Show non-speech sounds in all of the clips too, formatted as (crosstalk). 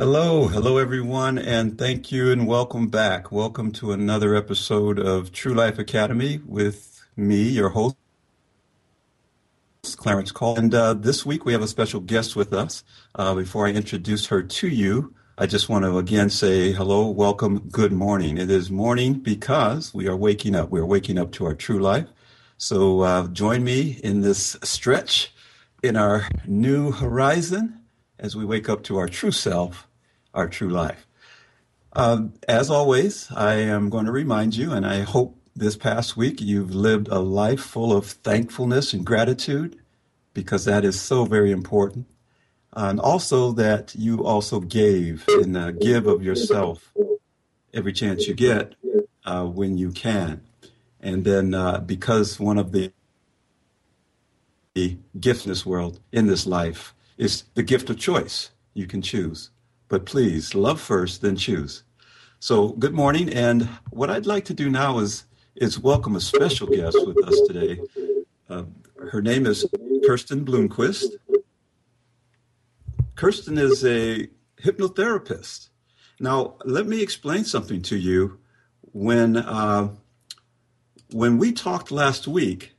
Hello, hello everyone, and thank you and welcome back. Welcome to another episode of True Life Academy with me, your host, Clarence Call. And uh, this week we have a special guest with us. Uh, before I introduce her to you, I just want to again say hello, welcome, good morning. It is morning because we are waking up. We are waking up to our true life. So uh, join me in this stretch in our new horizon as we wake up to our true self our true life. Um, as always, I am going to remind you, and I hope this past week you've lived a life full of thankfulness and gratitude, because that is so very important. And also that you also gave and uh, give of yourself every chance you get uh, when you can. And then uh, because one of the, the gifts in this world, in this life, is the gift of choice. You can choose. But please, love first, then choose. So, good morning. And what I'd like to do now is is welcome a special guest with us today. Uh, her name is Kirsten Bloomquist. Kirsten is a hypnotherapist. Now, let me explain something to you. When uh, when we talked last week,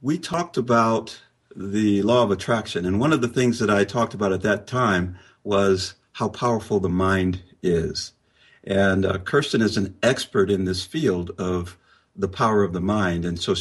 we talked about the law of attraction, and one of the things that I talked about at that time was how powerful the mind is. And uh, Kirsten is an expert in this field of the power of the mind. And so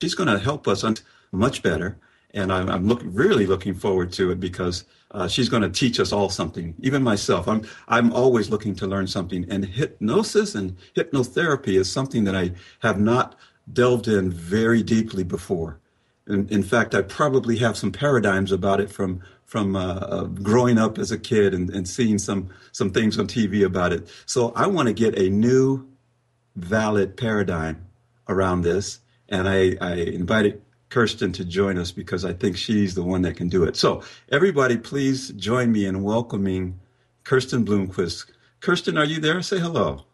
she's going to help us much better. And I'm, I'm look, really looking forward to it because uh, she's going to teach us all something. Even myself, I'm I'm always looking to learn something. And hypnosis and hypnotherapy is something that I have not delved in very deeply before. In, in fact, I probably have some paradigms about it from from uh, uh, growing up as a kid and, and seeing some some things on TV about it. So I want to get a new, valid paradigm around this, and I, I invited Kirsten to join us because I think she's the one that can do it. So everybody, please join me in welcoming Kirsten Bloomquist. Kirsten, are you there? Say hello.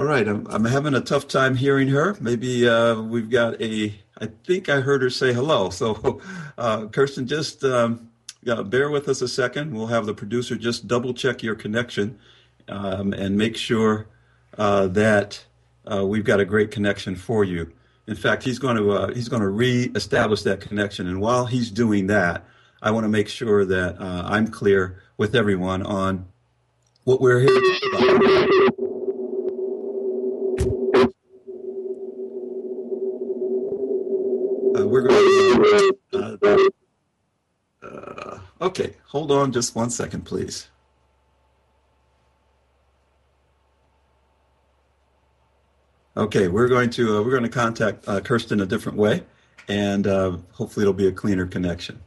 All right, I'm, I'm having a tough time hearing her. Maybe uh, we've got a. I think I heard her say hello. So, (laughs) uh, Kirsten, just um, yeah, bear with us a second. We'll have the producer just double check your connection um, and make sure uh, that uh, we've got a great connection for you. In fact, he's going to uh, he's going to reestablish that connection, and while he's doing that, I want to make sure that uh, I'm clear with everyone on what we're here to talk about. Okay, hold on just one second, please. Okay, we're going to uh, we're going to contact uh, Kirsten a different way, and uh, hopefully it'll be a cleaner connection.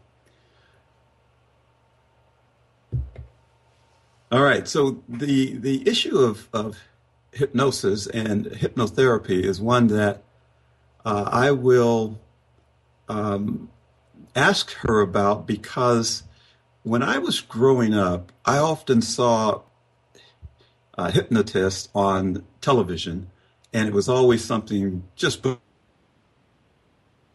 All right. So the the issue of, of hypnosis and hypnotherapy is one that uh, I will um, ask her about because when I was growing up, I often saw a hypnotist on television, and it was always something just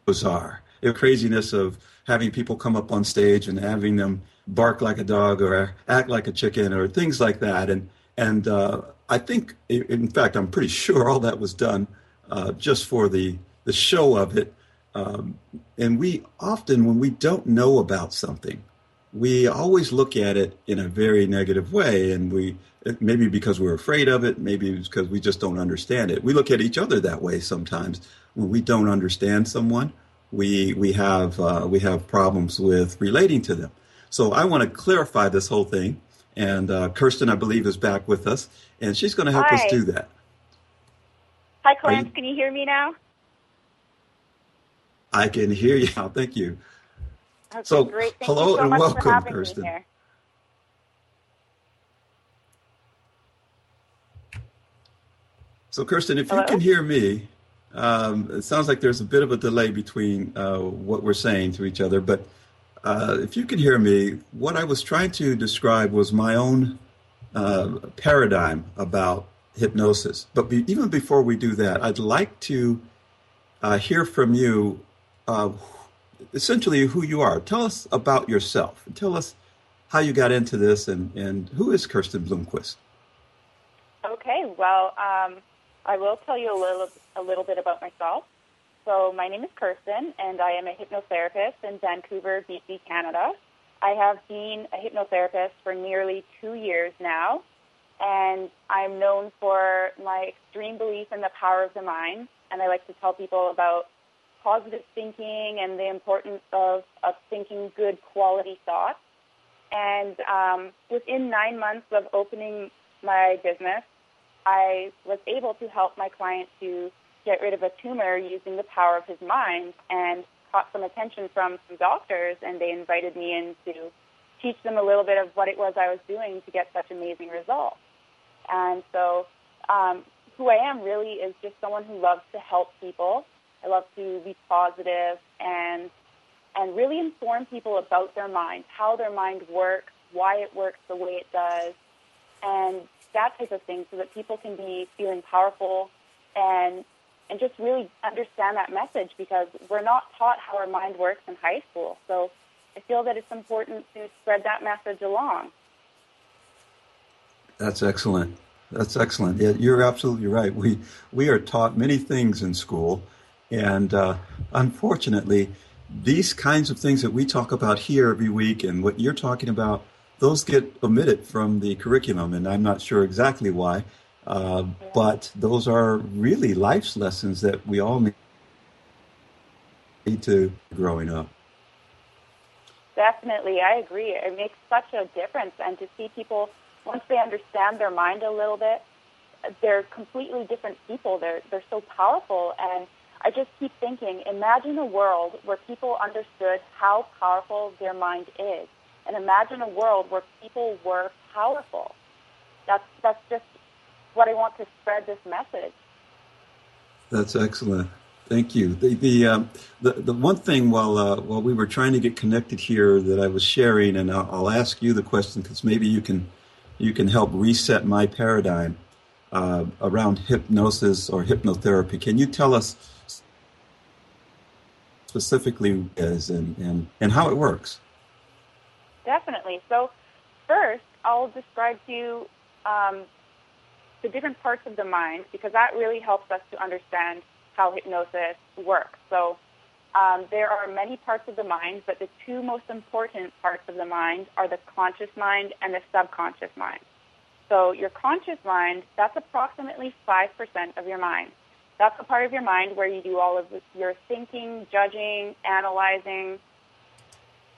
bizarre. The craziness of having people come up on stage and having them bark like a dog or act like a chicken or things like that. And and uh, I think, in fact, I'm pretty sure all that was done uh, just for the the show of it. Um, and we often, when we don't know about something, we always look at it in a very negative way, and we maybe because we're afraid of it, maybe because we just don't understand it. We look at each other that way sometimes when we don't understand someone. We we have uh, we have problems with relating to them. So I want to clarify this whole thing. And uh, Kirsten, I believe, is back with us, and she's going to help Hi. us do that. Hi, Clarence. you- Can you hear me now? I can hear you now. (laughs) Thank you. Okay, So, great. Thank hello so and welcome, Kirsten. So, Kirsten, if Hello? you can hear me, um, it sounds like there's a bit of a delay between uh, what we're saying to each other. But uh, if you can hear me, what I was trying to describe was my own uh, paradigm about hypnosis. But be, even before we do that, I'd like to uh, hear from you uh, essentially who you are. Tell us about yourself. Tell us how you got into this and, and who is Kirsten Bloomquist? Okay. Well, um, I will tell you a little a little bit about myself. So my name is Kirsten, and I am a hypnotherapist in Vancouver, BC, Canada. I have been a hypnotherapist for nearly two years now, and I'm known for my extreme belief in the power of the mind. And I like to tell people about positive thinking and the importance of, of thinking good quality thoughts. And um, within nine months of opening my business, I was able to help my client to get rid of a tumor using the power of his mind and caught some attention from some doctors, and they invited me in to teach them a little bit of what it was I was doing to get such amazing results. And so, um, who I am really is just someone who loves to help people. I love to be positive and and really inform people about their mind, how their mind works, why it works the way it does, and that type of thing, so that people can be feeling powerful and and just really understand that message because we're not taught how our mind works in high school. So I feel that it's important to spread that message along. That's excellent. That's excellent. Yeah, you're absolutely right. We we are taught many things in school, and uh, unfortunately, these kinds of things that we talk about here every week and what you're talking about, those get omitted from the curriculum, and I'm not sure exactly why. Uh, but those are really life's lessons that we all need to growing up. Definitely, I agree. It makes such a difference, and to see people once they understand their mind a little bit, they're completely different people. They're they're so powerful, and I just keep thinking, imagine a world where people understood how powerful their mind is, and imagine a world where people were powerful. That's that's just what I want to spread this message. That's excellent. Thank you. The the um, the, the one thing while uh, while we were trying to get connected here that I was sharing, and I'll, I'll ask you the question because maybe you can you can help reset my paradigm uh, around hypnosis or hypnotherapy. Can you tell us specifically is and, and, and how it works? Definitely. So, first, I'll describe to you um, the different parts of the mind because that really helps us to understand how hypnosis works. So, um, there are many parts of the mind, but the two most important parts of the mind are the conscious mind and the subconscious mind. So, your conscious mind, that's approximately 5% of your mind. That's the part of your mind where you do all of your thinking, judging, analyzing,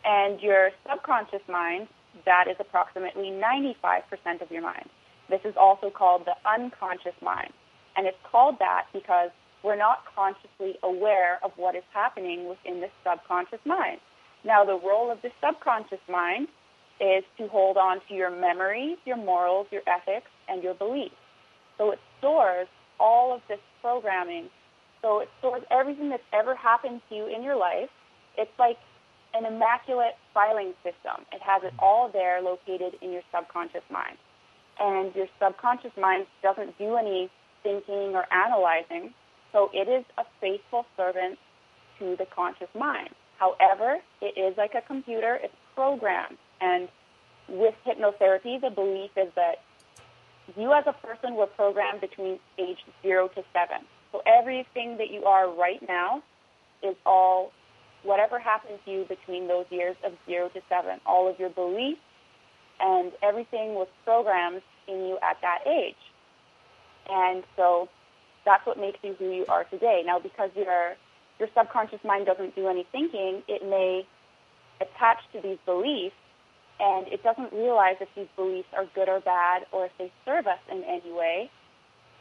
and your subconscious mind, that is approximately 95% of your mind. This is also called the unconscious mind. And it's called that because we're not consciously aware of what is happening within the subconscious mind. Now, the role of the subconscious mind is to hold on to your memories, your morals, your ethics, and your beliefs. So it stores all of this programming. So it stores everything that's ever happened to you in your life. It's like an immaculate filing system. It has it all there located in your subconscious mind. And your subconscious mind doesn't do any thinking or analyzing, so it is a faithful servant to the conscious mind. However, it is like a computer, it's programmed. And with hypnotherapy, the belief is that you as a person were programmed between age zero to seven. So everything that you are right now is all whatever happened to you between those years of zero to seven. All of your beliefs and everything was programmed in you at that age. And so that's what makes you who you are today. Now, because your your subconscious mind doesn't do any thinking, it may attach to these beliefs and it doesn't realize if these beliefs are good or bad or if they serve us in any way.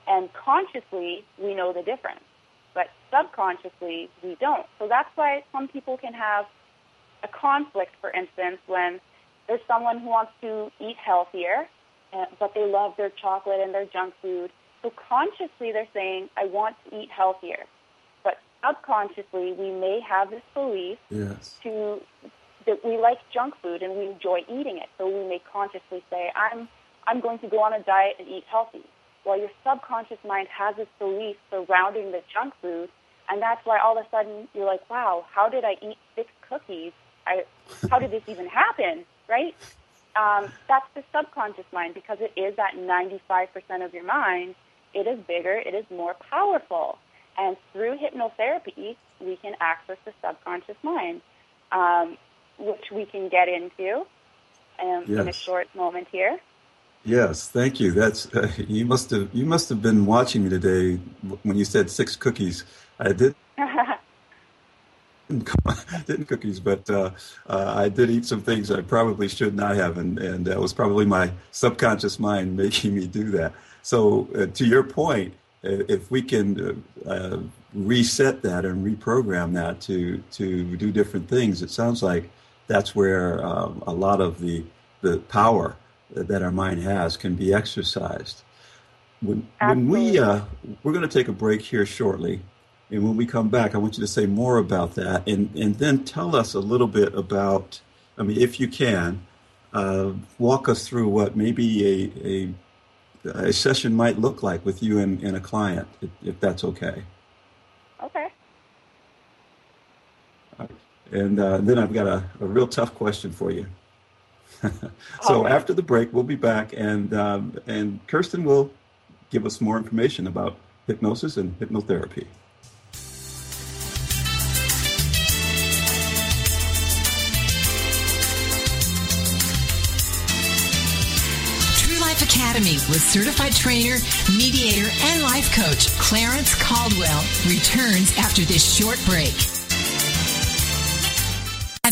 And consciously, we know the difference, but subconsciously, we don't. So that's why some people can have a conflict, for instance, when there's someone who wants to eat healthier, uh, but they love their chocolate and their junk food. So consciously, they're saying, I want to eat healthier. But subconsciously, we may have this belief yes. to that we like junk food and we enjoy eating it. So we may consciously say, I'm, I'm going to go on a diet and eat healthy. While your subconscious mind has this belief surrounding the junk food, and that's why all of a sudden you're like, wow, how did I eat six cookies? I, how did this even happen, right? Um, that's the subconscious mind because it is that 95% of your mind. It is bigger, it is more powerful. And through hypnotherapy, we can access the subconscious mind. Um, which we can get into um, yes. in a short moment here. Yes, thank you. That's uh, (laughs) you must have you must have been watching me today when you said six cookies. I did. (laughs) (laughs) didn't cookies, but uh, uh, I did eat some things I probably should not have, and and that was probably my subconscious mind making me do that. So, uh, to your point, if we can uh, reset that and reprogram that to to do different things, it sounds like that's where um, a lot of the the power that our mind has can be exercised. When, when we uh, we're going to take a break here shortly, and when we come back, I want you to say more about that, and and then tell us a little bit about. I mean, if you can, uh, walk us through what maybe a, a a session might look like with you and, and a client, if, if that's okay. Okay. And uh, then I've got a, a, real tough question for you. (laughs) so after the break, we'll be back, and um, and Kirsten will give us more information about hypnosis and hypnotherapy. True Life Academy with certified trainer, mediator, and life coach Clarence Caldwell returns after this short break.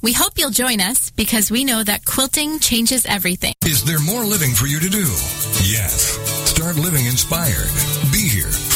We hope you'll join us because we know that quilting changes everything. Is there more living for you to do? Yes. Start living inspired. Be here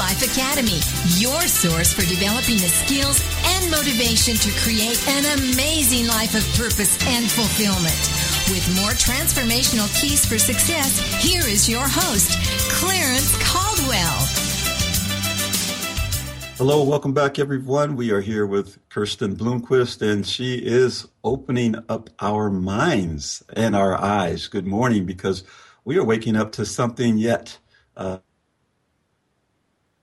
Life Academy, your source for developing the skills and motivation to create an amazing life of purpose and fulfillment. With more transformational keys for success, here is your host, Clarence Caldwell. Hello, welcome back, everyone. We are here with Kirsten Bloomquist, and she is opening up our minds and our eyes. Good morning, because we are waking up to something yet uh,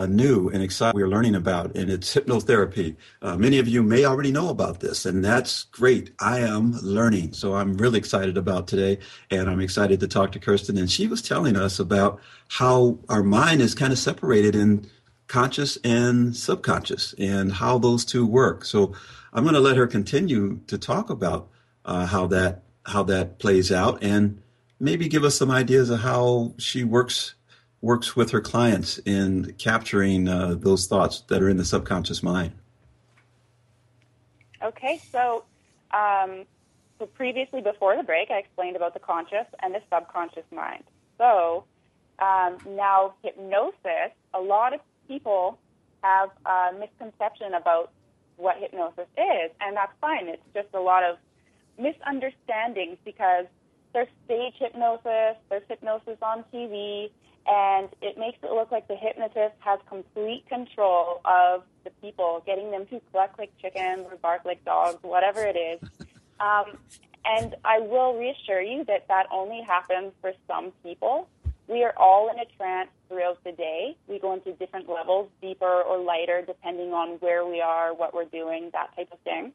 new and exciting we're learning about, and it's hypnotherapy. Uh, many of you may already know about this, and that's great. I am learning, so I'm really excited about today, and I'm excited to talk to Kirsten. And she was telling us about how our mind is kind of separated in conscious and subconscious and how those two work. So I'm going to let her continue to talk about uh, how that how that plays out and maybe give us some ideas of how she works works with her clients in capturing uh, those thoughts that are in the subconscious mind. Okay, so um, so previously before the break, I explained about the conscious and the subconscious mind. So um, now hypnosis, a lot of people have a misconception about what hypnosis is, and that's fine. It's just a lot of misunderstandings because there's stage hypnosis, there's hypnosis on TV, and it makes it look like the hypnotist has complete control of the people, getting them to cluck like chickens or bark like dogs, whatever it is. (laughs) Um, and I will reassure you that that only happens for some people. We are all in a trance throughout the day. We go into different levels, deeper or lighter, depending on where we are, what we're doing, that type of thing.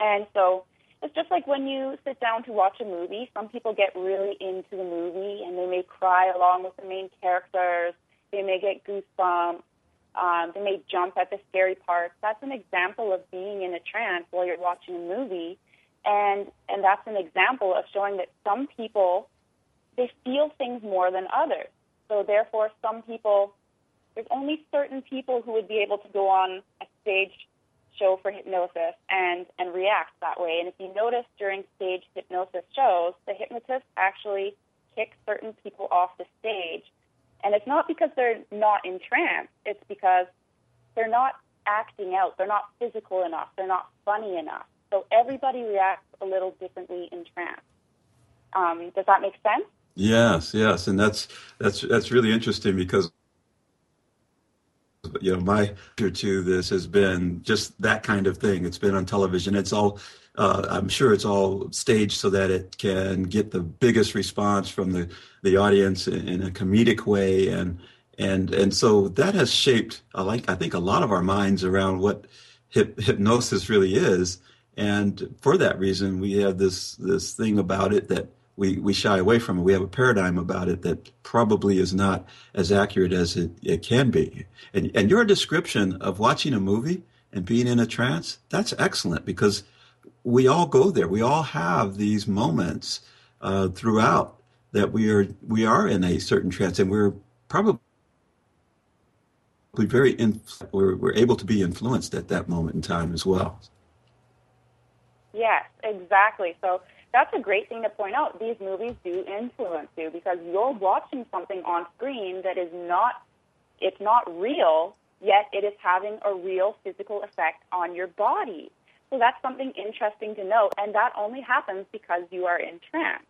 And so it's just like when you sit down to watch a movie, some people get really into the movie and they may cry along with the main characters. They may get goosebumps. Um, they may jump at the scary parts. That's an example of being in a trance while you're watching a movie. And, and that's an example of showing that some people they feel things more than others. So therefore, some people, there's only certain people who would be able to go on a stage show for hypnosis and, and react that way. And if you notice during stage hypnosis shows, the hypnotist actually kicks certain people off the stage. And it's not because they're not in trance, it's because they're not acting out, they're not physical enough, they're not funny enough. So everybody reacts a little differently in trance. Um, does that make sense? Yes, yes, and that's that's that's really interesting because you know my to this has been just that kind of thing. It's been on television. It's all uh, I'm sure it's all staged so that it can get the biggest response from the the audience in, in a comedic way, and and and so that has shaped I like I think a lot of our minds around what hip, hypnosis really is, and for that reason we have this this thing about it that we, we shy away from it. We have a paradigm about it that probably is not as accurate as it, it can be. And, and your description of watching a movie and being in a trance, that's excellent because we all go there. We all have these moments uh, throughout that we are we are in a certain trance, and we're probably very in, we're, we're able to be influenced at that moment in time as well. Yes, exactly. So that's a great thing to point out. These movies do influence you because you're watching something on screen that is not it's not real, yet it is having a real physical effect on your body. So that's something interesting to note, and that only happens because you are in trance.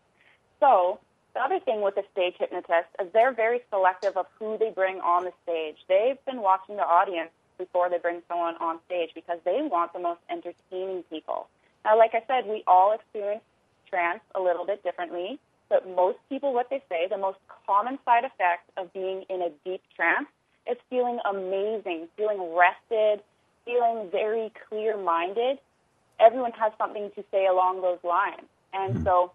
So the other thing with the stage hypnotist is they're very selective of who they bring on the stage. They've been watching the audience before they bring someone on stage because they want the most entertaining people. Now, like I said, we all experience trance a little bit differently, but most people, what they say, the most common side effect of being in a deep trance is feeling amazing, feeling rested, feeling very clear minded. Everyone has something to say along those lines. And mm-hmm. so,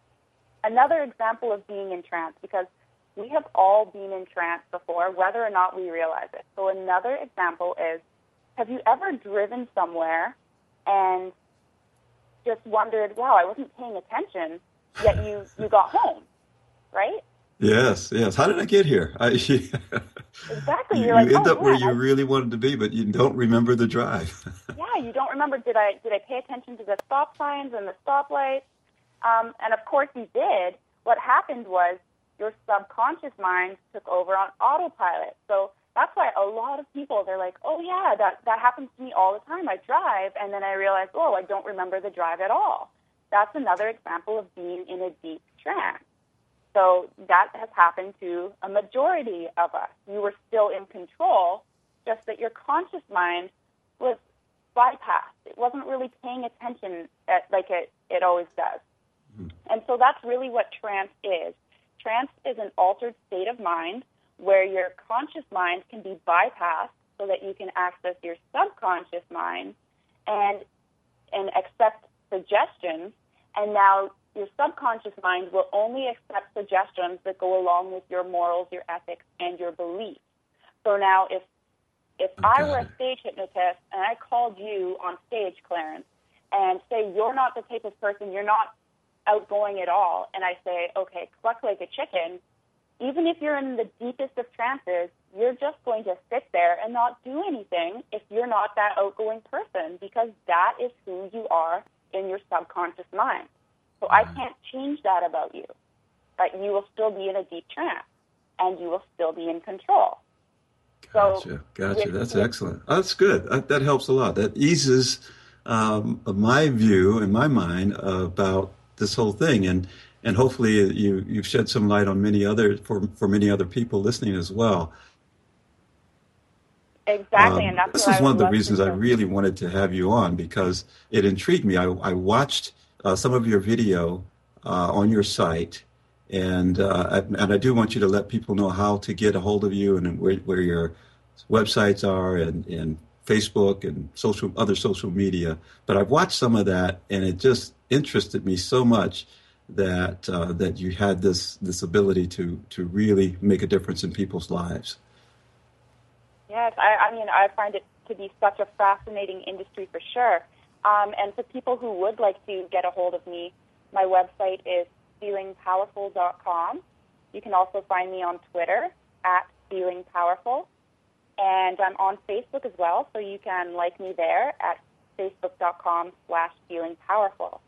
another example of being in trance, because we have all been in trance before, whether or not we realize it. So, another example is have you ever driven somewhere and just wondered, wow, I wasn't paying attention, yet you, you got home, right? Yes, yes. How did I get here? I, (laughs) exactly. You, You're like, end oh, up where you I, really wanted to be, but you don't remember the drive. (laughs) yeah, you don't remember. Did I did I pay attention to the stop signs and the stoplights? Um, and of course you did. What happened was your subconscious mind took over on autopilot. So that's why a lot of people they're like, oh yeah, that that happens to me all the time. I drive and then I realize, oh, I don't remember the drive at all. That's another example of being in a deep trance. So that has happened to a majority of us. You were still in control, just that your conscious mind was bypassed. It wasn't really paying attention at, like it, it always does. Mm-hmm. And so that's really what trance is. Trance is an altered state of mind where your conscious mind can be bypassed so that you can access your subconscious mind and and accept suggestions and now your subconscious mind will only accept suggestions that go along with your morals, your ethics, and your beliefs. So now if if okay. I were a stage hypnotist and I called you on stage, Clarence, and say you're not the type of person, you're not outgoing at all, and I say, okay, cluck like a chicken, even if you're in the deepest of trances, you're just going to sit there and not do anything if you're not that outgoing person because that is who you are in your subconscious mind. So I mm-hmm. can't change that about you, but you will still be in a deep trance and you will still be in control. Gotcha, so gotcha. With, That's with, excellent. Oh, that's good. That, that, helps a lot. That eases um, my view in my mind about this whole thing, and and hopefully you you've shed some light on many other for for many other people listening as well. Exactly, um, and that's this is one of the reasons I really wanted to have you on because it intrigued me. I, I watched uh, some of your video uh, on your site, and uh, and I do want you to let people know how to get a hold of you and where, where your websites are and, and Facebook and social other social media. But I've watched some of that, and it just interested me so much that uh, that you had this this ability to to really make a difference in people's lives. Yes, I, I mean I find it to be such a fascinating industry for sure. Um, and for people who would like to get a hold of me, my website is feelingpowerful.com. You can also find me on Twitter at feelingpowerful. And I'm on Facebook as well, so you can like me there at facebook.com slash feelingpowerful.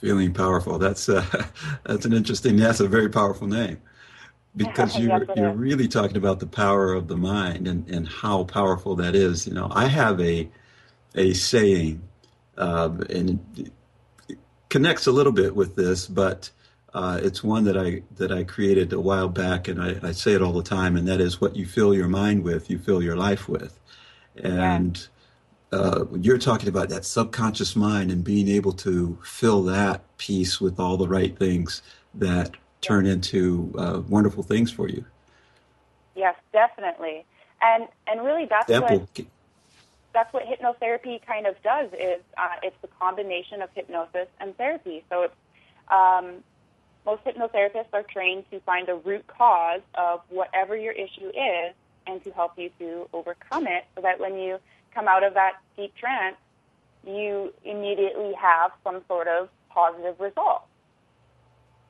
Feeling powerful. That's uh, (laughs) that's an interesting. That's a very powerful name, because (laughs) you're yes, you're really talking about the power of the mind and and how powerful that is. You know, I have a a saying, um, and it connects a little bit with this, but uh, it's one that I that I created a while back, and I, I, say it all the time, and that is what you fill your mind with, you fill your life with, and. Yeah uh, you're talking about that subconscious mind and being able to fill that piece with all the right things that turn into uh, wonderful things for you. Yes, definitely, and and really that's what that's what hypnotherapy kind of does. Is uh, it's the combination of hypnosis and therapy. So it's um, most hypnotherapists are trained to find the root cause of whatever your issue is and to help you to overcome it, so that when you come out of that deep trance, you immediately have some sort of positive result.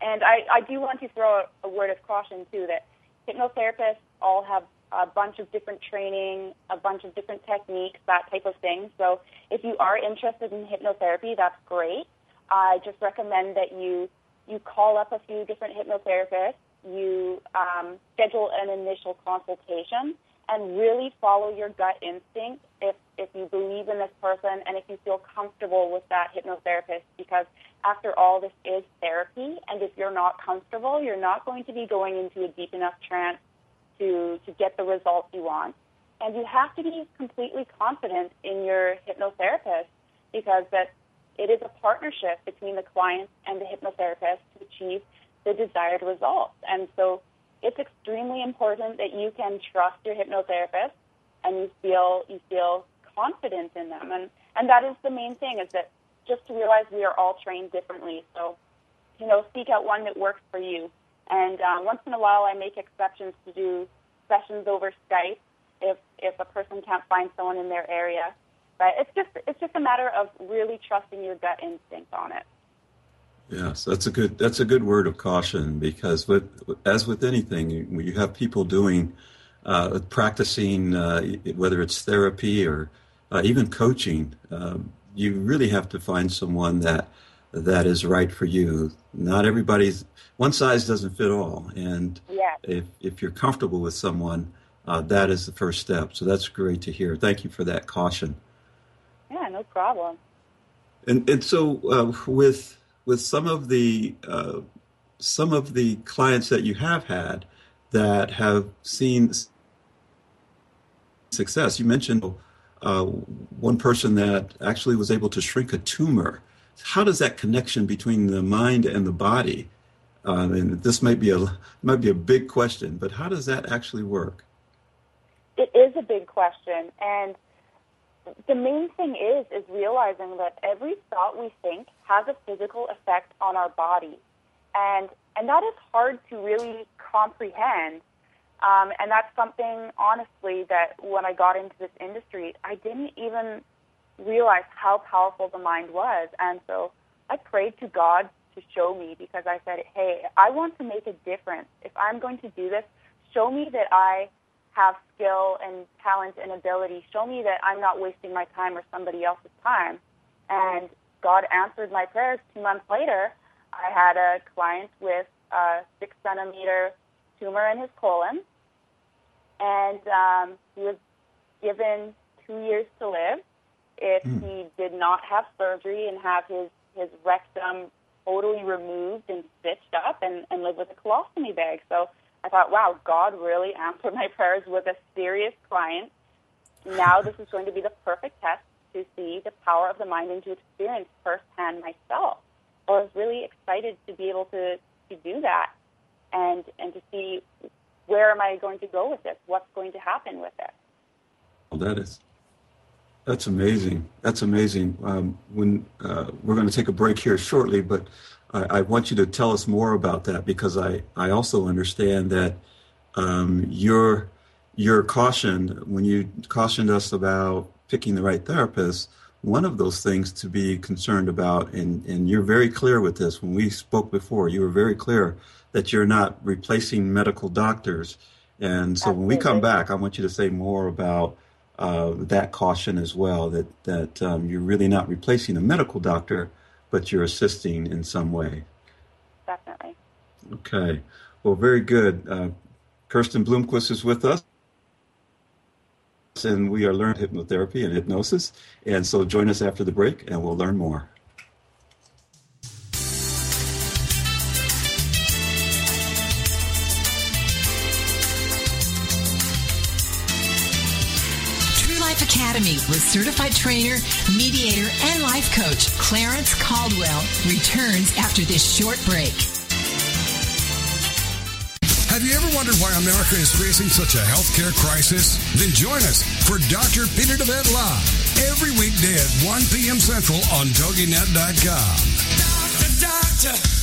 And I, I do want to throw a, a word of caution too that hypnotherapists all have a bunch of different training, a bunch of different techniques, that type of thing. So if you are interested in hypnotherapy, that's great. I just recommend that you you call up a few different hypnotherapists, you um, schedule an initial consultation, and really follow your gut instinct if if you believe in this person and if you feel comfortable with that hypnotherapist because after all this is therapy. And if you're not comfortable you're not going to be going into a deep enough trance to to get the results you want. And you have to be completely confident in your hypnotherapist because that it is a partnership between the client and the hypnotherapist to achieve the desired results. And so it's extremely important that you can trust your hypnotherapist and you feel you feel confident in them. And and that is the main thing is that just to realize we are all trained differently. So you know seek out one that works for you. And um, once in a while I make exceptions to do sessions over Skype if if a person can't find someone in their area. But it's just it's just a matter of really trusting your gut instinct on it Yes, that's a good that's a good word of caution because with as with anything, you, you have people doing uh, practicing uh, whether it's therapy or uh, even coaching. Um, you really have to find someone that that is right for you. Not everybody's one size doesn't fit all, and yeah. if if you're comfortable with someone, uh, that is the first step. So that's great to hear. Thank you for that caution. Yeah, no problem. And and so uh, with with some of the uh, some of the clients that you have had that have seen success, you mentioned uh, one person that actually was able to shrink a tumor. How does that connection between the mind and the body? Um, and this might be a might be a big question, but how does that actually work? It is a big question, and the main thing is is realizing that every thought we think has a physical effect on our body, and and that is hard to really comprehend. Um, and that's something, honestly, that when I got into this industry, I didn't even realize how powerful the mind was. And so I prayed to God to show me because I said, hey, I want to make a difference. If I'm going to do this, show me that I have skill and talent and ability. Show me that I'm not wasting my time or somebody else's time. And God answered my prayers. Two months later, I had a client with a six centimeter tumor in his colon, and um, he was given two years to live if mm. he did not have surgery and have his, his rectum totally removed and stitched up and, and live with a colostomy bag. So I thought, wow, God really answered my prayers with a serious client. Now this is going to be the perfect test to see the power of the mind and to experience firsthand myself. I was really excited to be able to, to do that and, and to see where am I going to go with this? What's going to happen with it? Well, that is that's amazing. That's amazing. Um, when uh, we're going to take a break here shortly, but I, I, want you to tell us more about that because I, I also understand that um, your your caution when you cautioned us about picking the right therapist. One of those things to be concerned about, and, and you're very clear with this. When we spoke before, you were very clear that you're not replacing medical doctors. And so Absolutely. when we come back, I want you to say more about uh, that caution as well that that um, you're really not replacing a medical doctor, but you're assisting in some way. Definitely. Okay. Well, very good. Uh, Kirsten Bloomquist is with us. And we are learning hypnotherapy and hypnosis. And so join us after the break and we'll learn more. Academy with certified trainer, mediator, and life coach Clarence Caldwell returns after this short break. Have you ever wondered why America is facing such a healthcare crisis? Then join us for Dr. Peter DeVette Live every weekday at 1 p.m. Central on TogiNet.com. Doctor, doctor.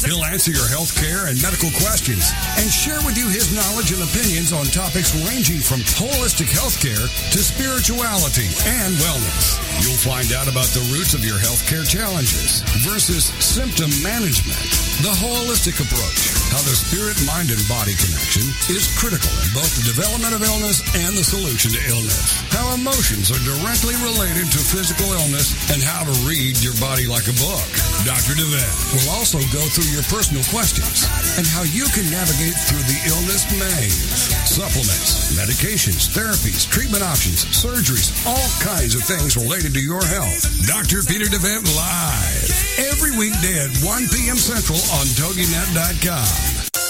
He'll answer your health care and medical questions and share with you his knowledge and opinions on topics ranging from holistic health care to spirituality and wellness. You'll find out about the roots of your healthcare challenges versus symptom management, the holistic approach, how the spirit, mind, and body connection is critical in both the development of illness and the solution to illness, how emotions are directly related to physical illness, and how to read your body like a book. Dr. DeVette will also go through your personal questions and how you can navigate through the illness maze. Supplements, medications, therapies, treatment options, surgeries, all kinds of things related to your health. Dr. Peter DeVette live every weekday at 1 p.m. Central on TogiNet.com.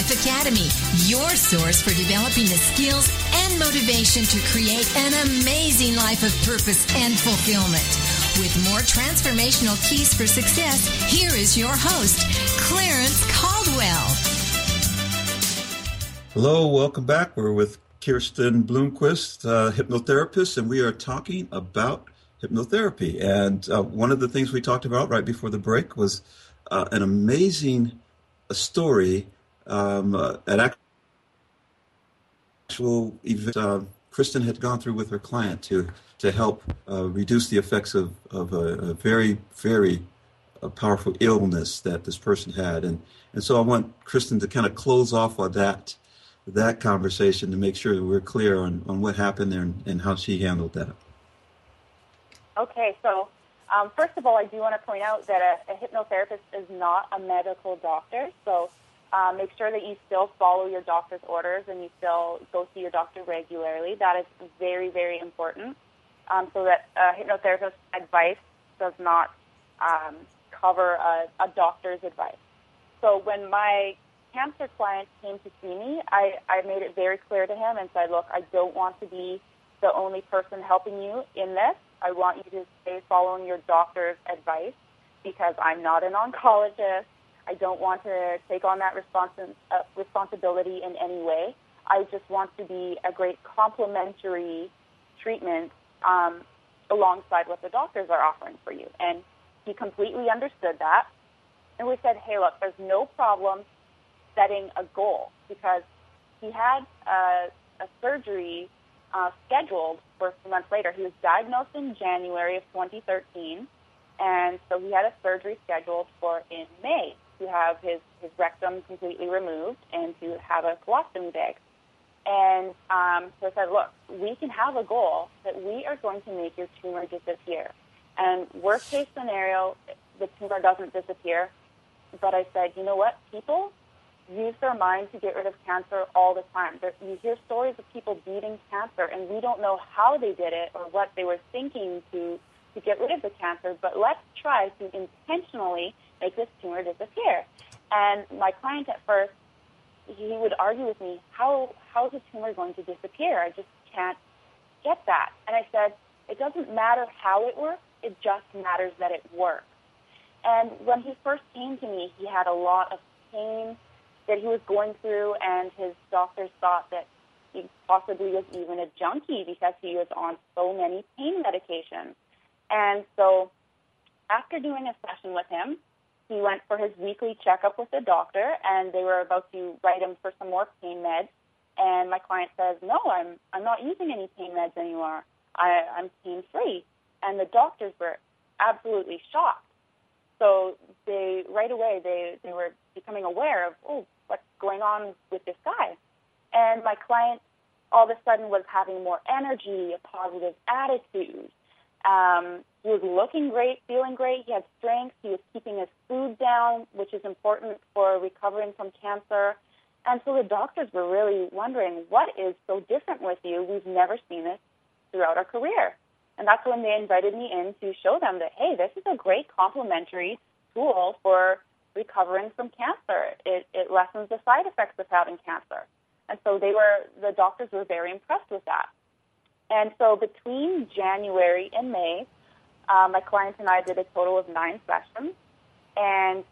Life Academy, your source for developing the skills and motivation to create an amazing life of purpose and fulfillment. With more transformational keys for success, here is your host, Clarence Caldwell. Hello, welcome back. We're with Kirsten Bloomquist, uh, hypnotherapist, and we are talking about hypnotherapy. And uh, one of the things we talked about right before the break was uh, an amazing story um, uh, an actual event uh, Kristen had gone through with her client to to help uh, reduce the effects of, of a, a very very uh, powerful illness that this person had and and so I want Kristen to kind of close off on that that conversation to make sure that we're clear on, on what happened there and, and how she handled that. Okay, so um, first of all, I do want to point out that a, a hypnotherapist is not a medical doctor. So um, make sure that you still follow your doctor's orders and you still go see your doctor regularly. That is very, very important. Um, so that uh, hypnotherapist advice does not um, cover a, a doctor's advice. So when my cancer client came to see me, I, I made it very clear to him and said, look, I don't want to be the only person helping you in this. I want you to stay following your doctor's advice because I'm not an oncologist. I don't want to take on that responsi- uh, responsibility in any way. I just want to be a great complementary treatment um, alongside what the doctors are offering for you. And he completely understood that. And we said, hey, look, there's no problem setting a goal because he had a, a surgery uh, scheduled for a months later. He was diagnosed in January of 2013, and so he had a surgery scheduled for in May to have his, his rectum completely removed and to have a colostomy bag. And um, so I said, look, we can have a goal that we are going to make your tumor disappear. And worst case scenario, the tumor doesn't disappear. But I said, you know what? People use their mind to get rid of cancer all the time. There, you hear stories of people beating cancer, and we don't know how they did it or what they were thinking to, to get rid of the cancer, but let's try to intentionally make this tumor disappear. And my client at first, he would argue with me, how, how is the tumor going to disappear? I just can't get that. And I said, it doesn't matter how it works, it just matters that it works. And when he first came to me, he had a lot of pain that he was going through, and his doctors thought that he possibly was even a junkie because he was on so many pain medications. And so after doing a session with him, he went for his weekly checkup with the doctor, and they were about to write him for some more pain meds. And my client says, "No, I'm I'm not using any pain meds anymore. I, I'm pain free." And the doctors were absolutely shocked. So they right away they they were becoming aware of, oh, what's going on with this guy? And my client all of a sudden was having more energy, a positive attitude. Um, he was looking great, feeling great. He had strength. He was keeping his food down, which is important for recovering from cancer. And so the doctors were really wondering, what is so different with you? We've never seen this throughout our career. And that's when they invited me in to show them that, hey, this is a great complementary tool for recovering from cancer. It, it lessens the side effects of having cancer. And so they were, the doctors were very impressed with that. And so between January and May, uh, my client and I did a total of nine sessions. And,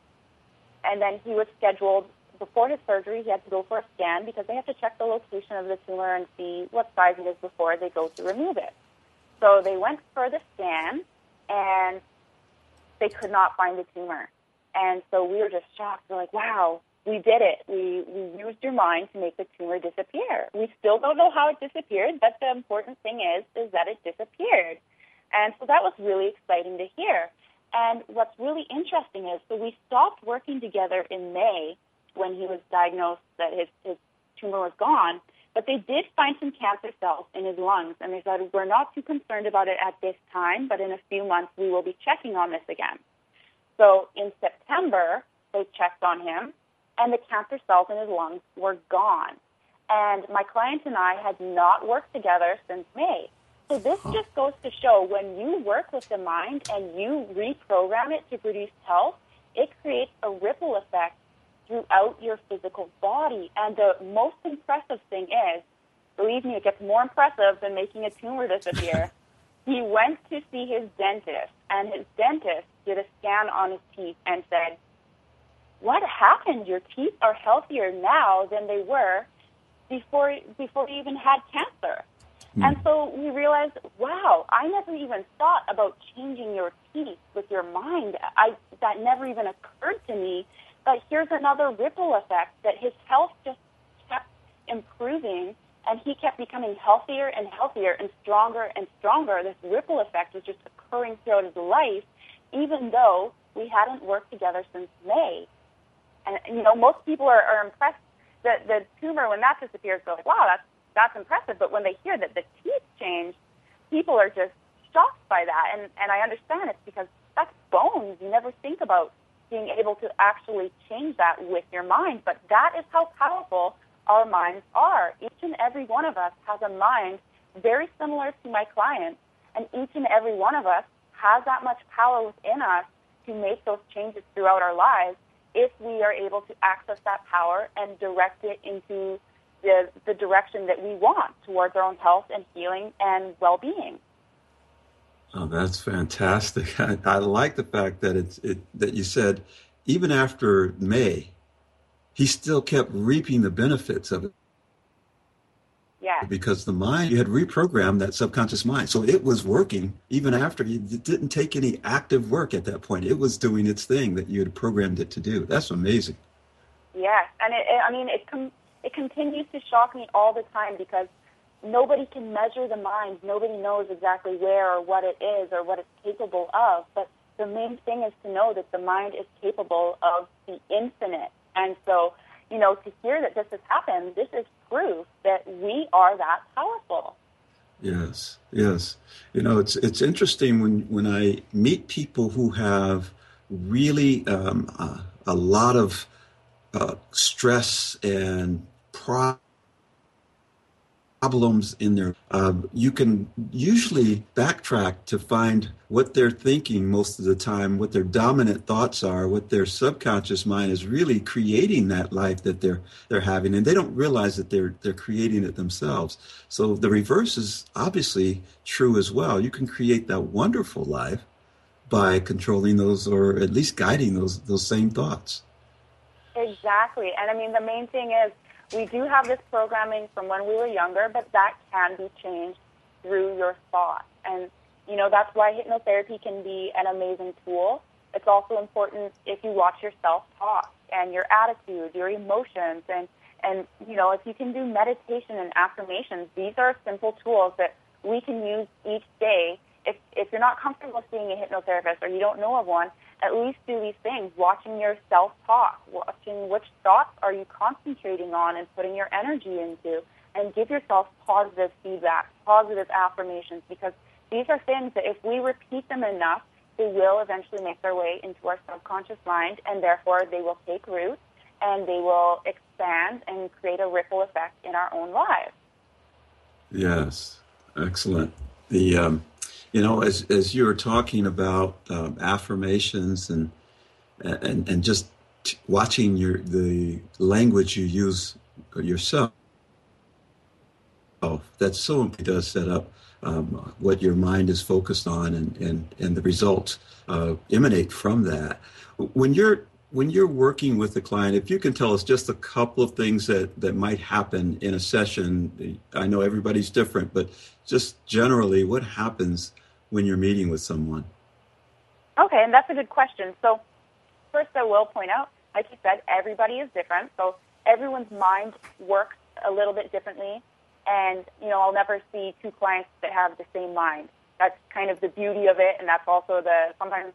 and then he was scheduled before his surgery, he had to go for a scan because they have to check the location of the tumor and see what size it is before they go to remove it. So they went for the scan and they could not find the tumor. And so we were just shocked. We're like, wow, we did it. We, we used your mind to make the tumor disappear. We still don't know how it disappeared, but the important thing is, is that it disappeared. And so that was really exciting to hear. And what's really interesting is, so we stopped working together in May when he was diagnosed that his, his tumor was gone, but they did find some cancer cells in his lungs, and they said, we're not too concerned about it at this time, but in a few months we will be checking on this again. So in September, they checked on him, and the cancer cells in his lungs were gone. And my client and I had not worked together since May. So this just goes to show when you work with the mind and you reprogram it to produce health, it creates a ripple effect throughout your physical body. And the most impressive thing is, believe me, it gets more impressive than making a tumor disappear. (laughs) he went to see his dentist, and his dentist did a scan on his teeth and said, "What happened? Your teeth are healthier now than they were before before you even had cancer." Mm. And so we realized, wow, I never even thought about changing your teeth with your mind. I that never even occurred to me. But here's another ripple effect that his health just kept improving and he kept becoming healthier and healthier and stronger and stronger. This ripple effect was just occurring throughout his life, even though we hadn't worked together since May. And you know, most people are, are impressed that the tumor when that disappears, they're like, "Wow, that's that's impressive." But when they hear that the teeth change, people are just shocked by that. And and I understand it's because that's bones. You never think about being able to actually change that with your mind. But that is how powerful our minds are. Each and every one of us has a mind very similar to my client, and each and every one of us has that much power within us to make those changes throughout our lives if we are able to access that power and direct it into the, the direction that we want towards our own health and healing and well-being. Oh, that's fantastic! (laughs) I, I like the fact that it's it, that you said even after May, he still kept reaping the benefits of Yeah. Because the mind, you had reprogrammed that subconscious mind. So it was working even after you didn't take any active work at that point. It was doing its thing that you had programmed it to do. That's amazing. Yes. And it, it, I mean, it, com- it continues to shock me all the time because nobody can measure the mind. Nobody knows exactly where or what it is or what it's capable of. But the main thing is to know that the mind is capable of the infinite and so, you know, to hear that this has happened, this is proof that we are that powerful. Yes, yes. You know, it's it's interesting when when I meet people who have really um, uh, a lot of uh, stress and pride problems in there, um, you can usually backtrack to find what they're thinking most of the time, what their dominant thoughts are, what their subconscious mind is really creating that life that they're they're having, and they don't realize that they're they're creating it themselves. So the reverse is obviously true as well. You can create that wonderful life by controlling those, or at least guiding those those same thoughts. Exactly, and I mean the main thing is we do have this programming from when we were younger, but that can be changed through your thoughts. And, you know, that's why hypnotherapy can be an amazing tool. It's also important if you watch your self-talk and your attitude, your emotions, and, and, you know, if you can do meditation and affirmations, these are simple tools that we can use each day. If, if you're not comfortable seeing a hypnotherapist or you don't know of one, at least do these things, watching your self-talk, watching which thoughts are you concentrating on and putting your energy into, and give yourself positive feedback, positive affirmations, because these are things that if we repeat them enough, they will eventually make their way into our subconscious mind, and therefore they will take root and they will expand and create a ripple effect in our own lives. Yes, excellent. The um, you know, as as you were talking about um, affirmations and and and just t- watching your the language you use yourself, that so does set up um, what your mind is focused on, and and and the results uh, emanate from that. When you're when you're working with a client, if you can tell us just a couple of things that, that might happen in a session, I know everybody's different, but just generally, what happens when you're meeting with someone? Okay, and that's a good question. So, first, I will point out, like you said, everybody is different. So, everyone's mind works a little bit differently. And, you know, I'll never see two clients that have the same mind. That's kind of the beauty of it, and that's also the sometimes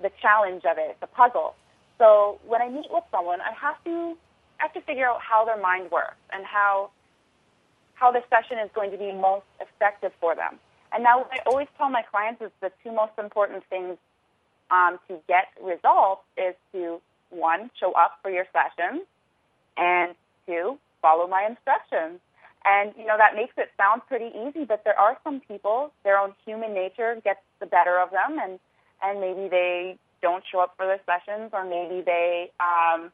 the challenge of it, the puzzle. So when I meet with someone, I have to I have to figure out how their mind works and how how the session is going to be most effective for them. And now, what I always tell my clients is the two most important things um, to get results is to one, show up for your session, and two, follow my instructions. And you know that makes it sound pretty easy, but there are some people, their own human nature gets the better of them, and and maybe they don't show up for their sessions, or maybe they um,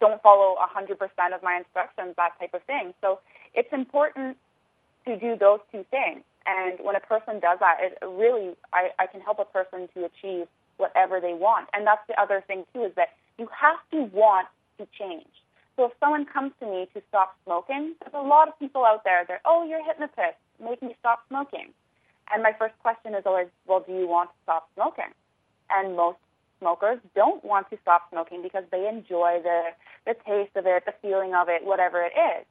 don't follow 100% of my instructions, that type of thing. So it's important to do those two things. And when a person does that, it really, I, I can help a person to achieve whatever they want. And that's the other thing too, is that you have to want to change. So if someone comes to me to stop smoking, there's a lot of people out there that, oh, you're a hypnotist, make me stop smoking. And my first question is always, well, do you want to stop smoking? And most smokers don't want to stop smoking because they enjoy the, the taste of it, the feeling of it, whatever it is.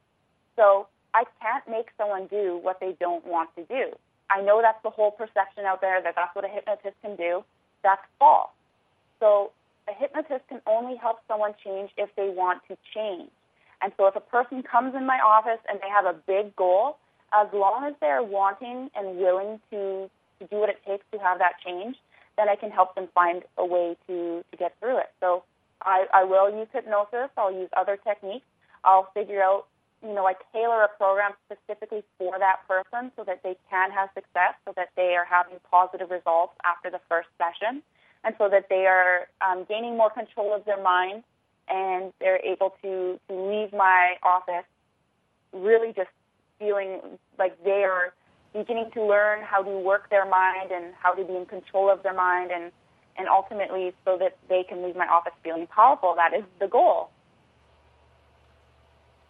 So I can't make someone do what they don't want to do. I know that's the whole perception out there that that's what a hypnotist can do. That's false. So a hypnotist can only help someone change if they want to change. And so if a person comes in my office and they have a big goal, as long as they're wanting and willing to, to do what it takes to have that change, then I can help them find a way to, to get through it. So I, I will use hypnosis. I'll use other techniques. I'll figure out, you know, I tailor a program specifically for that person so that they can have success, so that they are having positive results after the first session, and so that they are um, gaining more control of their mind and they're able to, to leave my office really just feeling like they are beginning to learn how to work their mind and how to be in control of their mind and and ultimately so that they can leave my office feeling powerful. That is the goal.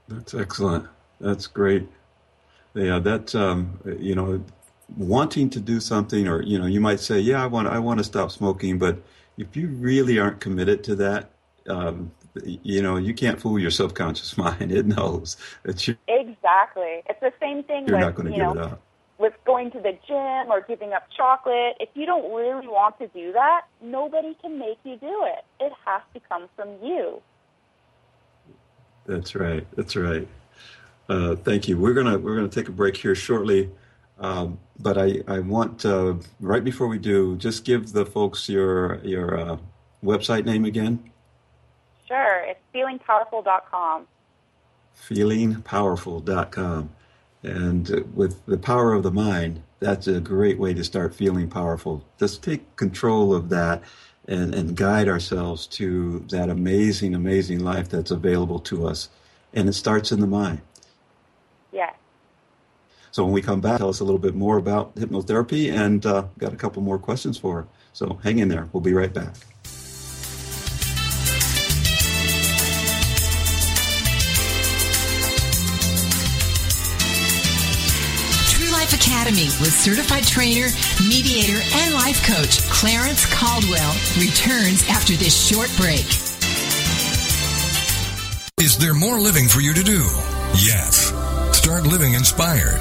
That's excellent. That's great. Yeah that um, you know wanting to do something or you know you might say yeah i want i want to stop smoking but if you really aren't committed to that um, you know you can't fool your subconscious (laughs) mind. It knows that you exactly. It's the same thing you're with, not going to give know, it up with going to the gym or giving up chocolate, if you don't really want to do that, nobody can make you do it. It has to come from you. That's right. That's right. Uh, thank you. We're gonna we're gonna take a break here shortly, um, but I I want uh, right before we do, just give the folks your your uh, website name again. Sure, it's feelingpowerful.com. Feelingpowerful.com. And with the power of the mind, that's a great way to start feeling powerful. Just take control of that and, and guide ourselves to that amazing, amazing life that's available to us. And it starts in the mind. Yes. So when we come back, tell us a little bit more about hypnotherapy and uh, got a couple more questions for her. So hang in there. We'll be right back. With certified trainer, mediator, and life coach Clarence Caldwell returns after this short break. Is there more living for you to do? Yes. Start living inspired.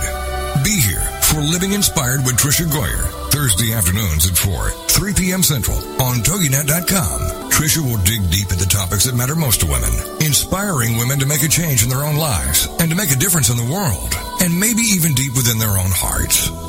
Be here for Living Inspired with Tricia Goyer, Thursday afternoons at 4, 3 p.m. Central on TogiNet.com. Tricia will dig deep into the topics that matter most to women, inspiring women to make a change in their own lives and to make a difference in the world, and maybe even deep within their own hearts.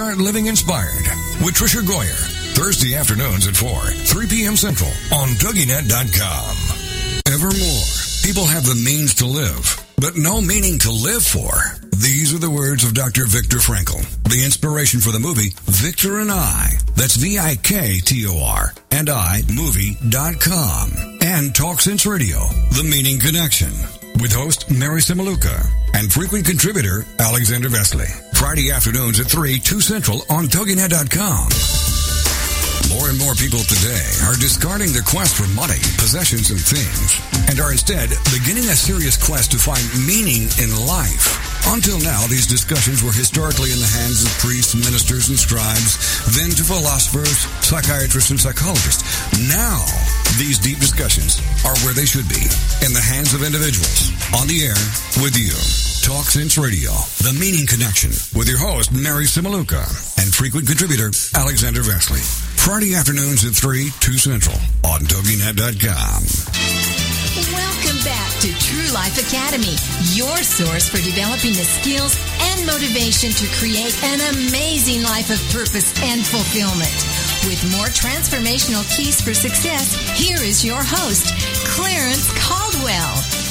Start living inspired with Tricia Goyer. Thursday afternoons at 4, 3 p.m. Central on TogiNet.com. Evermore, people have the means to live, but no meaning to live for. These are the words of Dr. Viktor Frankl, the inspiration for the movie Viktor and I. That's V-I-K-T-O-R and I, movie.com. And Talk Sense Radio, The Meaning Connection, with host Mary Cimiluca and frequent contributor Alexander Vesely. Friday afternoons at 3, 2 Central on TogiNet.com. More and more people today are discarding their quest for money, possessions, and things, and are instead beginning a serious quest to find meaning in life. Until now, these discussions were historically in the hands of priests, ministers, and scribes, then to philosophers, psychiatrists, and psychologists. Now, these deep discussions are where they should be, in the hands of individuals, on the air, with you. Talk Sense Radio, The Meaning Connection, with your host, Mary Cimiluca, and frequent contributor, Alexander Vesely. Friday afternoons at 3, 2 Central, on TogiNet.com. Welcome back to True Life Academy, your source for developing the skills and motivation to create an amazing life of purpose and fulfillment. With more transformational keys for success, here is your host, Clarence Caldwell.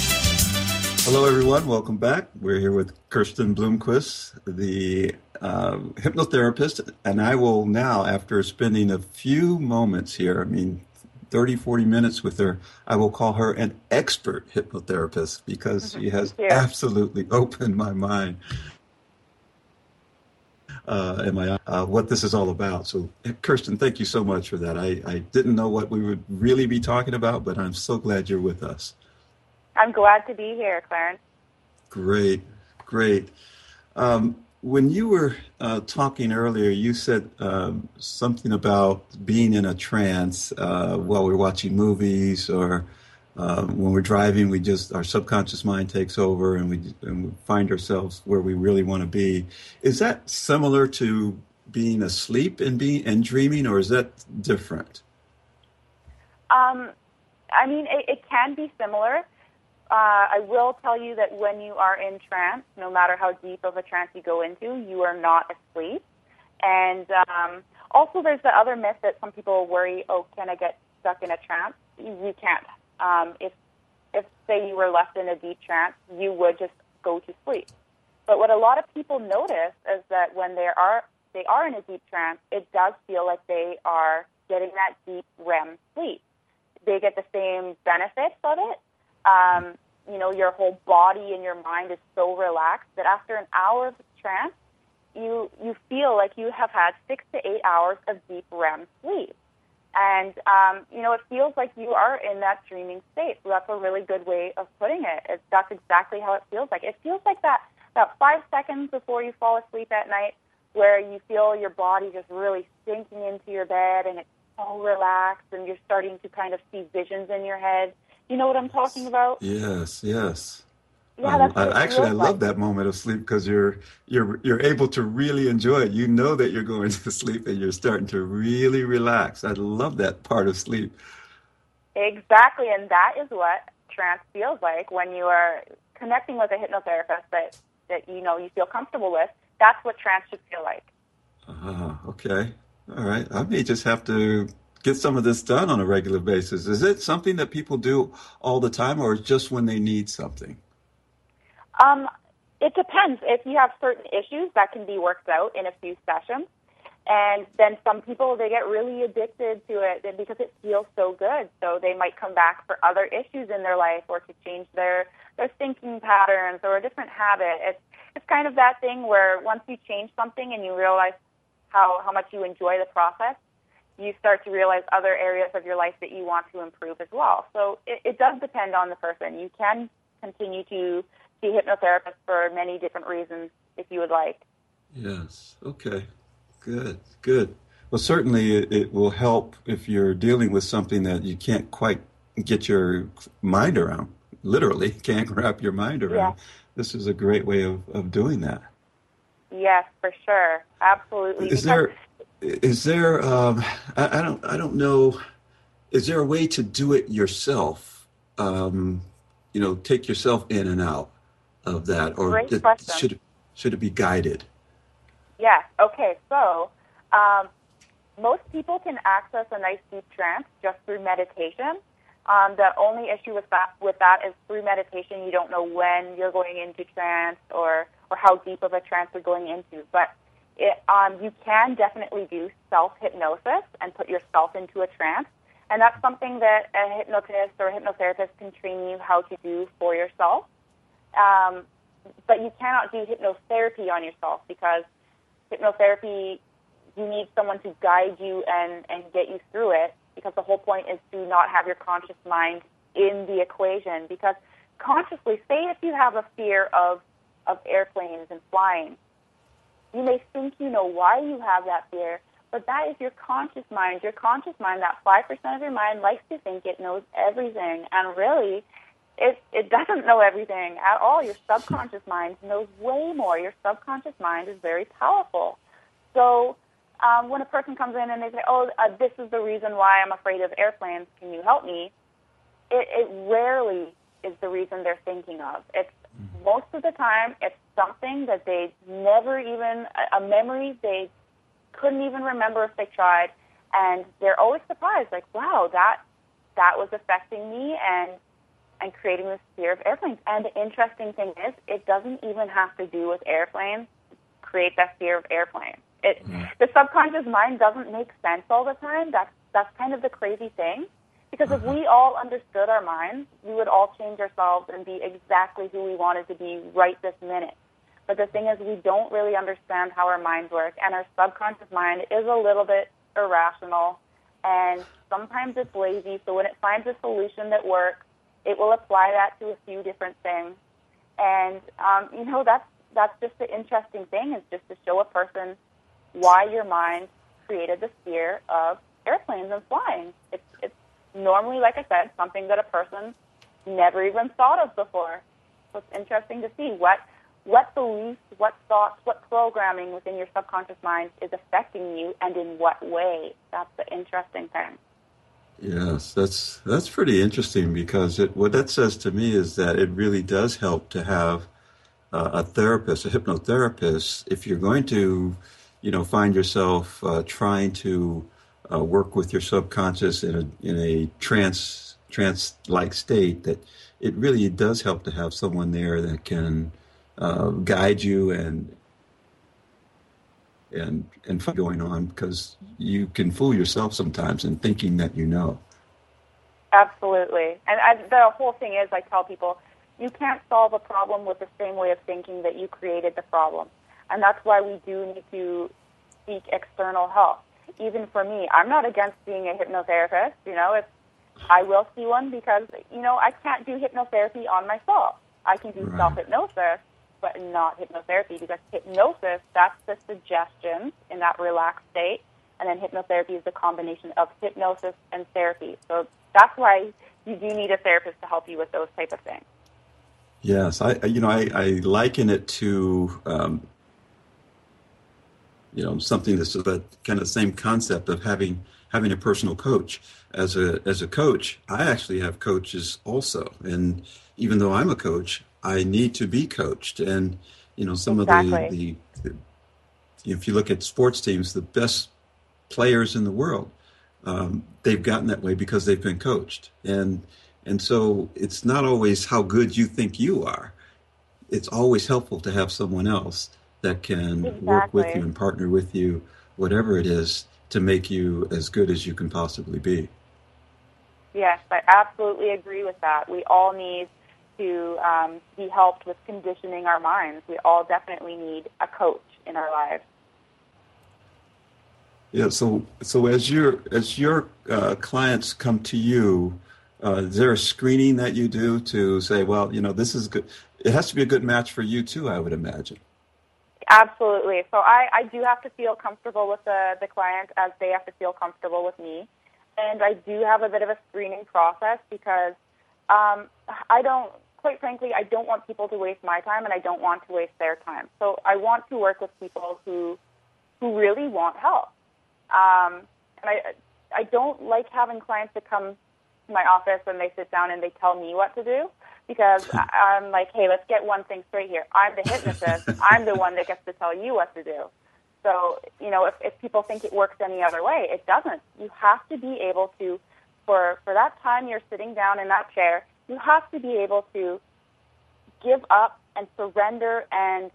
Hello, everyone. Welcome back. We're here with Kirsten Bloomquist, the uh, hypnotherapist, and I will now, after spending a few moments here, I mean, 30, 40 minutes with her, I will call her an expert hypnotherapist because she (laughs) has absolutely (laughs) opened my mind. Uh, and my uh, what this is all about. So, Kirsten, thank you so much for that. I, I didn't know what we would really be talking about, but I'm so glad you're with us. I'm glad to be here, Clarence. Great, great. Um, when you were uh, talking earlier, you said um, something about being in a trance uh, while we're watching movies or uh, when we're driving. We just our subconscious mind takes over and we, and we find ourselves where we really want to be. Is that similar to being asleep and being and dreaming, or is that different? Um, I mean, it, it can be similar. Uh, I will tell you that when you are in trance, no matter how deep of a trance you go into, you are not asleep. And um, also, there's the other myth that some people worry, oh, can I get stuck in a trance? You can't. Um, if, if, say, you were left in a deep trance, you would just go to sleep. But what a lot of people notice is that when they are they are in a deep trance, it does feel like they are getting that deep REM sleep. They get the same benefits of it, um, you know, your whole body and your mind is so relaxed that after an hour of trance, you you feel like you have had six to eight hours of deep REM sleep, and um, you know it feels like you are in that dreaming state. So that's a really good way of putting it. It's, that's exactly how it feels like. It feels like that that five seconds before you fall asleep at night, where you feel your body just really sinking into your bed and it's so relaxed, and you're starting to kind of see visions in your head you know what I'm talking about? Yes, yes. Yeah, that's I, actually I love that moment of sleep because you're you're you're able to really enjoy it. You know that you're going (laughs) to sleep and you're starting to really relax. I love that part of sleep. Exactly, and that is what trance feels like when you are connecting with a hypnotherapist that that you know you feel comfortable with. That's what trance should feel like. Ah, uh, okay. All right. I may just have to get some of this done on a regular basis? Is it something that people do all the time, or just when they need something? Um, it depends. If you have certain issues, that can be worked out in a few sessions. And then some people they get really addicted to it because it feels so good. So they might come back for other issues in their life or to change their their thinking patterns or a different habit. It's it's kind of that thing where once you change something and you realize how how much you enjoy the process, you start to realize other areas of your life that you want to improve as well. So it, it does depend on the person. You can continue to see hypnotherapists for many different reasons if you would like. Yes. Okay. Good. Good. Well, certainly it, it will help if you're dealing with something that you can't quite get your mind around. Literally, (laughs) can't wrap your mind around. Yeah. This is a great way of, of doing that. Yes, for sure. Absolutely. Is because there is there um, I, I, don't i don't know is there a way to do it yourself? Um, you know take yourself in and out of that or should should it be guided? Yes okay so um, most people can access a nice deep trance just through meditation. Um, the only issue with that with that is through meditation you don't know when you're going into trance or or how deep of a trance you're going into but it, um, you can definitely do self hypnosis and put yourself into a trance. And that's something that a hypnotist or a hypnotherapist can train you how to do for yourself. Um, but you cannot do hypnotherapy on yourself because hypnotherapy, you need someone to guide you and, and get you through it because the whole point is to not have your conscious mind in the equation. Because consciously, say if you have a fear of, of airplanes and flying, you may think you know why you have that fear, but that is your conscious mind. Your conscious mind, that 5% of your mind, likes to think it knows everything. And really, it, it doesn't know everything at all. Your subconscious mind knows way more. Your subconscious mind is very powerful. So um, when a person comes in and they say, oh, uh, this is the reason why I'm afraid of airplanes, can you help me? it, it rarely is the reason they're thinking of. It's. Most of the time it's something that they never even a memory they couldn't even remember if they tried, and they're always surprised, like, wow, that that was affecting me and and creating this fear of airplanes. And the interesting thing is, it doesn't even have to do with airplanes. Create that fear of airplanes. It mm-hmm. the subconscious mind doesn't make sense all the time. That's that's kind of the crazy thing. Because if we all understood our minds, we would all change ourselves and be exactly who we wanted to be right this minute. But the thing is, we don't really understand how our minds work, and our subconscious mind is a little bit irrational, and sometimes it's lazy. So when it finds a solution that works, it will apply that to a few different things. And um, you know, that's that's just the interesting thing is just to show a person why your mind created the fear of airplanes and flying. It's it's normally, like I said, something that a person never even thought of before. So it's interesting to see what what beliefs, what thoughts, what programming within your subconscious mind is affecting you and in what way. That's the interesting thing. Yes, that's that's pretty interesting because it, what that says to me is that it really does help to have uh, a therapist, a hypnotherapist, if you're going to, you know, find yourself uh, trying to uh, work with your subconscious in a in a trance trance like state that it really does help to have someone there that can uh, guide you and and and going on because you can fool yourself sometimes in thinking that you know. Absolutely, and I, the whole thing is, I tell people, you can't solve a problem with the same way of thinking that you created the problem, and that's why we do need to seek external help even for me, I'm not against being a hypnotherapist. You know, if I will see one because you know I can't do hypnotherapy on myself. I can do right. self hypnosis, but not hypnotherapy because hypnosis that's the suggestion in that relaxed state, and then hypnotherapy is the combination of hypnosis and therapy. So that's why you do need a therapist to help you with those type of things. Yes, I you know I, I liken it to um, you know something that's the kind of the same concept of having having a personal coach. As a as a coach i actually have coaches also. And even though i'm a coach i need to be coached. And you know some exactly. of the, the, the if you look at sports teams the best players in the world um, they've gotten that way because they've been coached. And and so it's not always how good you think you are. It's always helpful to have someone else that can exactly. work with you and partner with you, whatever it is, to make you as good as you can possibly be. Yes, I absolutely agree with that. We all need to um, be helped with conditioning our minds. We all definitely need a coach in our lives. Yeah. So, so as your as your uh, clients come to you, uh, is there a screening that you do to say, well, you know, this is good? It has to be a good match for you too, I would imagine. Absolutely. So I, I do have to feel comfortable with the, the client as they have to feel comfortable with me. And I do have a bit of a screening process because um, I don't, quite frankly, I don't want people to waste my time and I don't want to waste their time. So I want to work with people who, who really want help. Um, and I, I don't like having clients that come to my office and they sit down and they tell me what to do because (laughs) I'm like, hey, let's get one thing straight here. I'm the hypnotist. (laughs) I'm the one that gets to tell you what to do. So, you know, if, if people think it works any other way, it doesn't. You have to be able to, for, for that time you're sitting down in that chair, you have to be able to give up and surrender and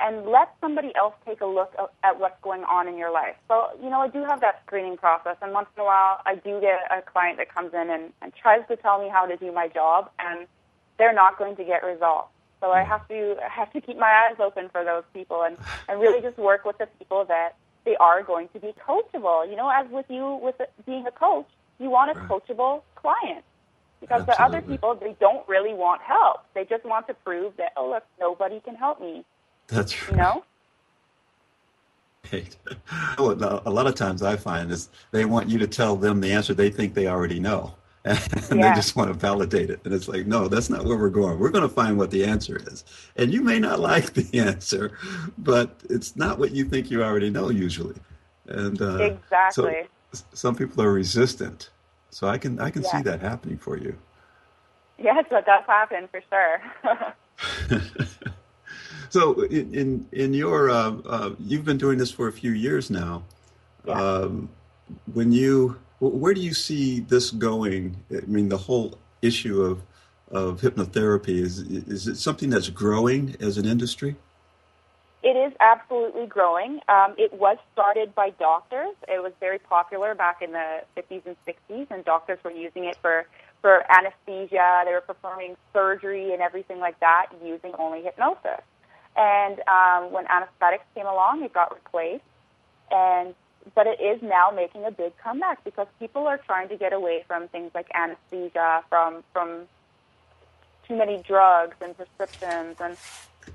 and let somebody else take a look at what's going on in your life. So, you know, I do have that screening process, and once in a while, I do get a client that comes in and, and tries to tell me how to do my job, and they're not going to get results. So I have to I have to keep my eyes open for those people and, and really just work with the people that they are going to be coachable. You know, as with you with being a coach, you want a right. coachable client because Absolutely. the other people they don't really want help. They just want to prove that oh look nobody can help me. That's right. You know. (laughs) a lot of times I find is they want you to tell them the answer they think they already know. (laughs) and yeah. they just want to validate it. And it's like, no, that's not where we're going. We're going to find what the answer is. And you may not (laughs) like the answer, but it's not what you think you already know usually. And uh, exactly. So some people are resistant So I can I can Yeah. see that happening for you. Yes, that does happen for sure. (laughs) So in in, in your uh, uh, you've been doing this for a few years now. Yeah. Um, when you where do you see this going? I mean, the whole issue of of hypnotherapy is is it something that's growing as an industry? It is absolutely growing. Um, it was started by doctors. It was very popular back in the 50s and 60s, and doctors were using it for, for anesthesia. They were performing surgery and everything like that using only hypnosis. And um, when anesthetics came along, it got replaced. And but it is now making a big comeback because people are trying to get away from things like anesthesia, from from too many drugs and prescriptions and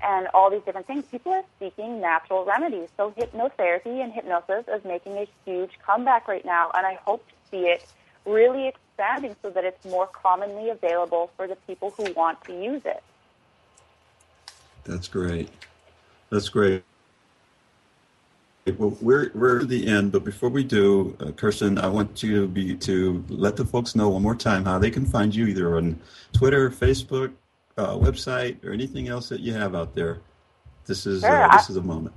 and all these different things. People are seeking natural remedies. So hypnotherapy and hypnosis is making a huge comeback right now, and I hope to see it really expanding so that it's more commonly available for the people who want to use it. That's great. That's great. Well, we're we're at the end, but before we do, uh, Kirsten, I want you to be to let the folks know one more time how they can find you either on Twitter, Facebook, uh, website, or anything else that you have out there. This is Sure, uh, I- this is a moment.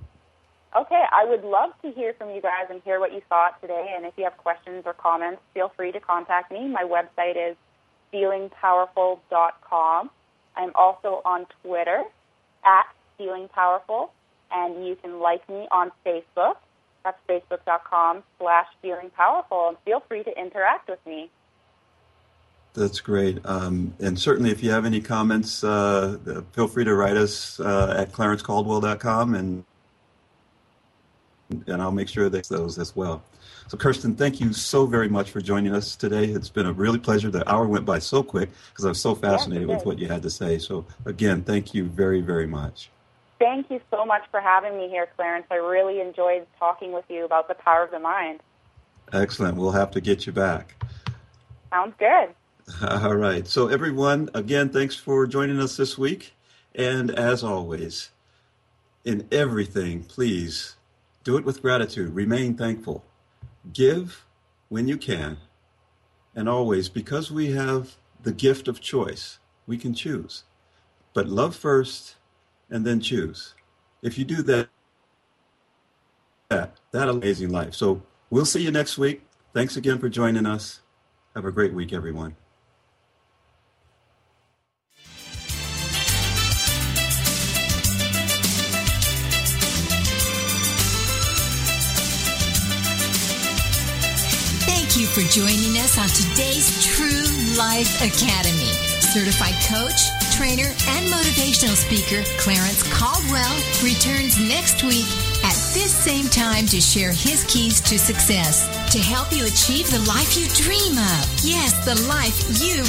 Okay, I would love to hear from you guys and hear what you thought today. And if you have questions or comments, feel free to contact me. My website is feelingpowerful.com. I'm also on Twitter at feelingpowerful, and you can like me on Facebook. That's facebook.com slash feelingpowerful, and feel free to interact with me. That's great. Um, and certainly, if you have any comments, uh, feel free to write us uh, at clarencecaldwell.com, and and I'll make sure that those as well. So, Kirsten, thank you so very much for joining us today. It's been a really pleasure. The hour went by so quick because I was so fascinated with what you had to say. So, again, thank you very, very much. Thank you so much for having me here, Clarence. I really enjoyed talking with you about the power of the mind. Excellent. We'll have to get you back. Sounds good. (laughs) All right. So, everyone, again, thanks for joining us this week. And as always, in everything, please do it with gratitude. Remain thankful. Give when you can. And always, because we have the gift of choice, we can choose. But love first and then choose. If you do that, that, that amazing life. So, we'll see you next week. Thanks again for joining us. Have a great week, everyone. Thank you for joining us on today's True Life Academy. Certified coach, trainer, and motivational speaker Clarence Caldwell returns next week at this same time to share his keys to success to help you achieve the life you dream of. Yes, the life you were